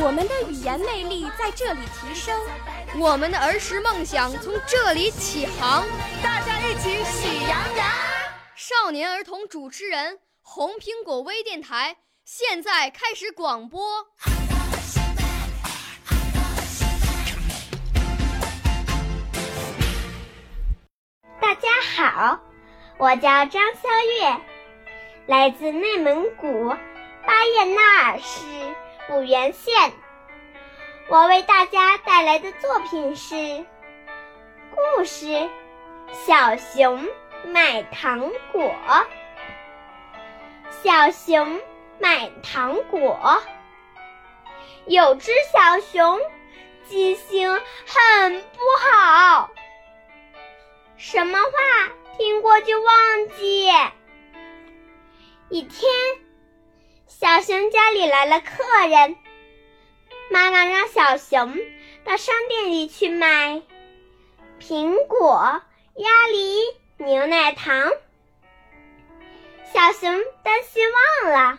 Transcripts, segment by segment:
我们的语言魅力在这里提升，我们的儿时梦想从这里起航。大家一起喜羊羊。少年儿童主持人，红苹果微电台现在开始广播。大家好，我叫张肖月，来自内蒙古巴彦淖尔市五原县。我为大家带来的作品是故事《小熊买糖果》。小熊买糖果，有只小熊记性很不好。什么话听过就忘记。一天，小熊家里来了客人，妈妈让小熊到商店里去买苹果、鸭梨、牛奶糖。小熊担心忘了，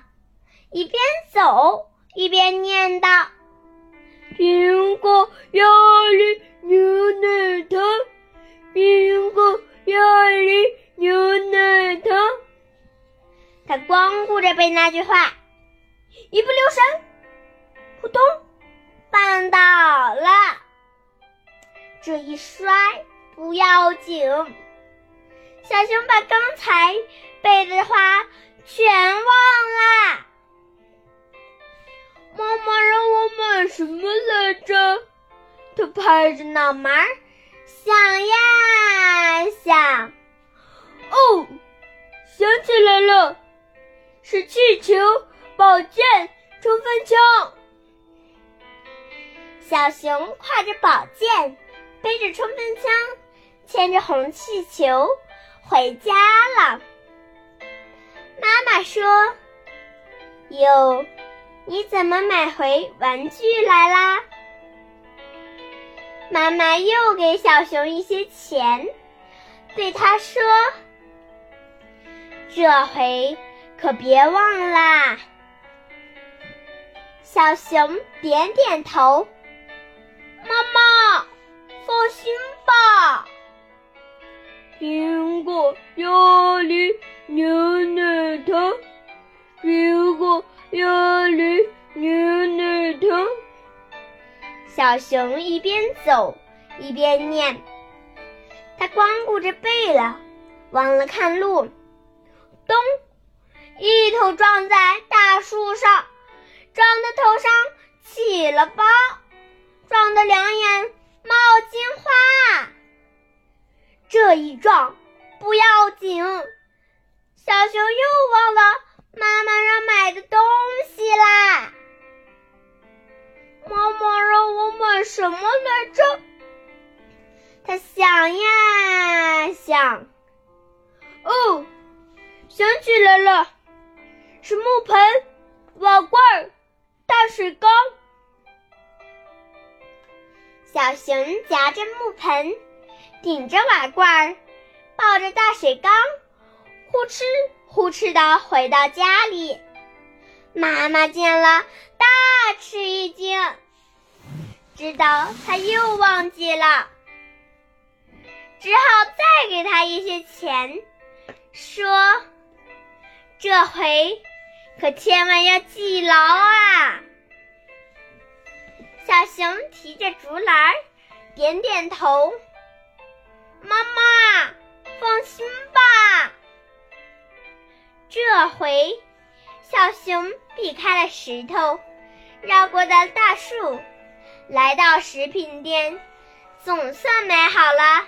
一边走一边念叨：“苹果、鸭梨、牛奶糖。”苹果、鸭梨、牛奶糖。他光顾着背那句话，一不留神，扑通，绊倒了。这一摔不要紧，小熊把刚才背的话全忘了。妈妈让我买什么来着？他拍着脑门儿。想呀想，哦，想起来了，是气球、宝剑、冲锋枪。小熊挎着宝剑，背着冲锋枪，牵着红气球回家了。妈妈说：“哟，你怎么买回玩具来啦？”妈妈又给小熊一些钱，对他说：“这回可别忘啦。”小熊点点头：“妈妈，放心吧。”苹果、鸭梨、牛奶糖，苹果、鸭梨、牛奶糖。小熊一边走一边念，他光顾着背了，忘了看路。咚！一头撞在大树上，撞得头上起了包，撞得两眼冒金花。这一撞不要紧，小熊又忘了妈妈让买的东西啦。妈妈让我买什么来着？他想呀想，哦，想起来了，是木盆、瓦罐儿、小熊夹着木盆，顶着瓦罐儿，抱着大水缸，呼哧呼哧的回到家里。妈妈见了，大吃一惊，知道他又忘记了，只好再给他一些钱，说：“这回可千万要记牢啊！”小熊提着竹篮，点点头：“妈妈，放心吧。”这回。小熊避开了石头，绕过的大树，来到食品店，总算买好了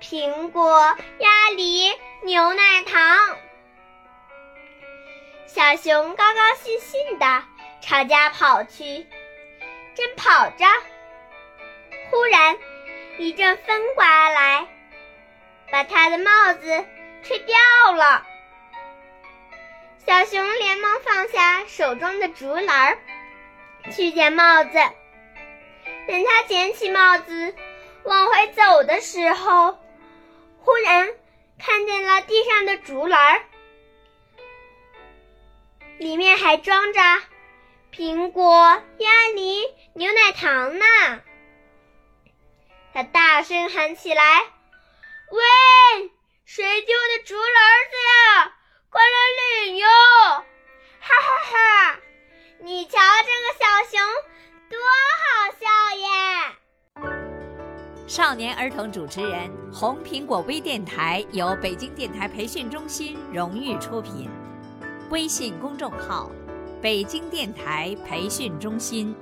苹果、鸭梨、牛奶糖。小熊高高兴兴地朝家跑去。正跑着，忽然一阵风刮来，把他的帽子吹掉了。小熊连忙放下手中的竹篮，去捡帽子。等他捡起帽子往回走的时候，忽然看见了地上的竹篮，里面还装着苹果、鸭梨、牛奶糖呢。他大声喊起来：“喂，谁丢的竹篮子呀？快来领哟！”哈哈哈！你瞧这个小熊多好笑耶！少年儿童主持人，红苹果微电台由北京电台培训中心荣誉出品，微信公众号：北京电台培训中心。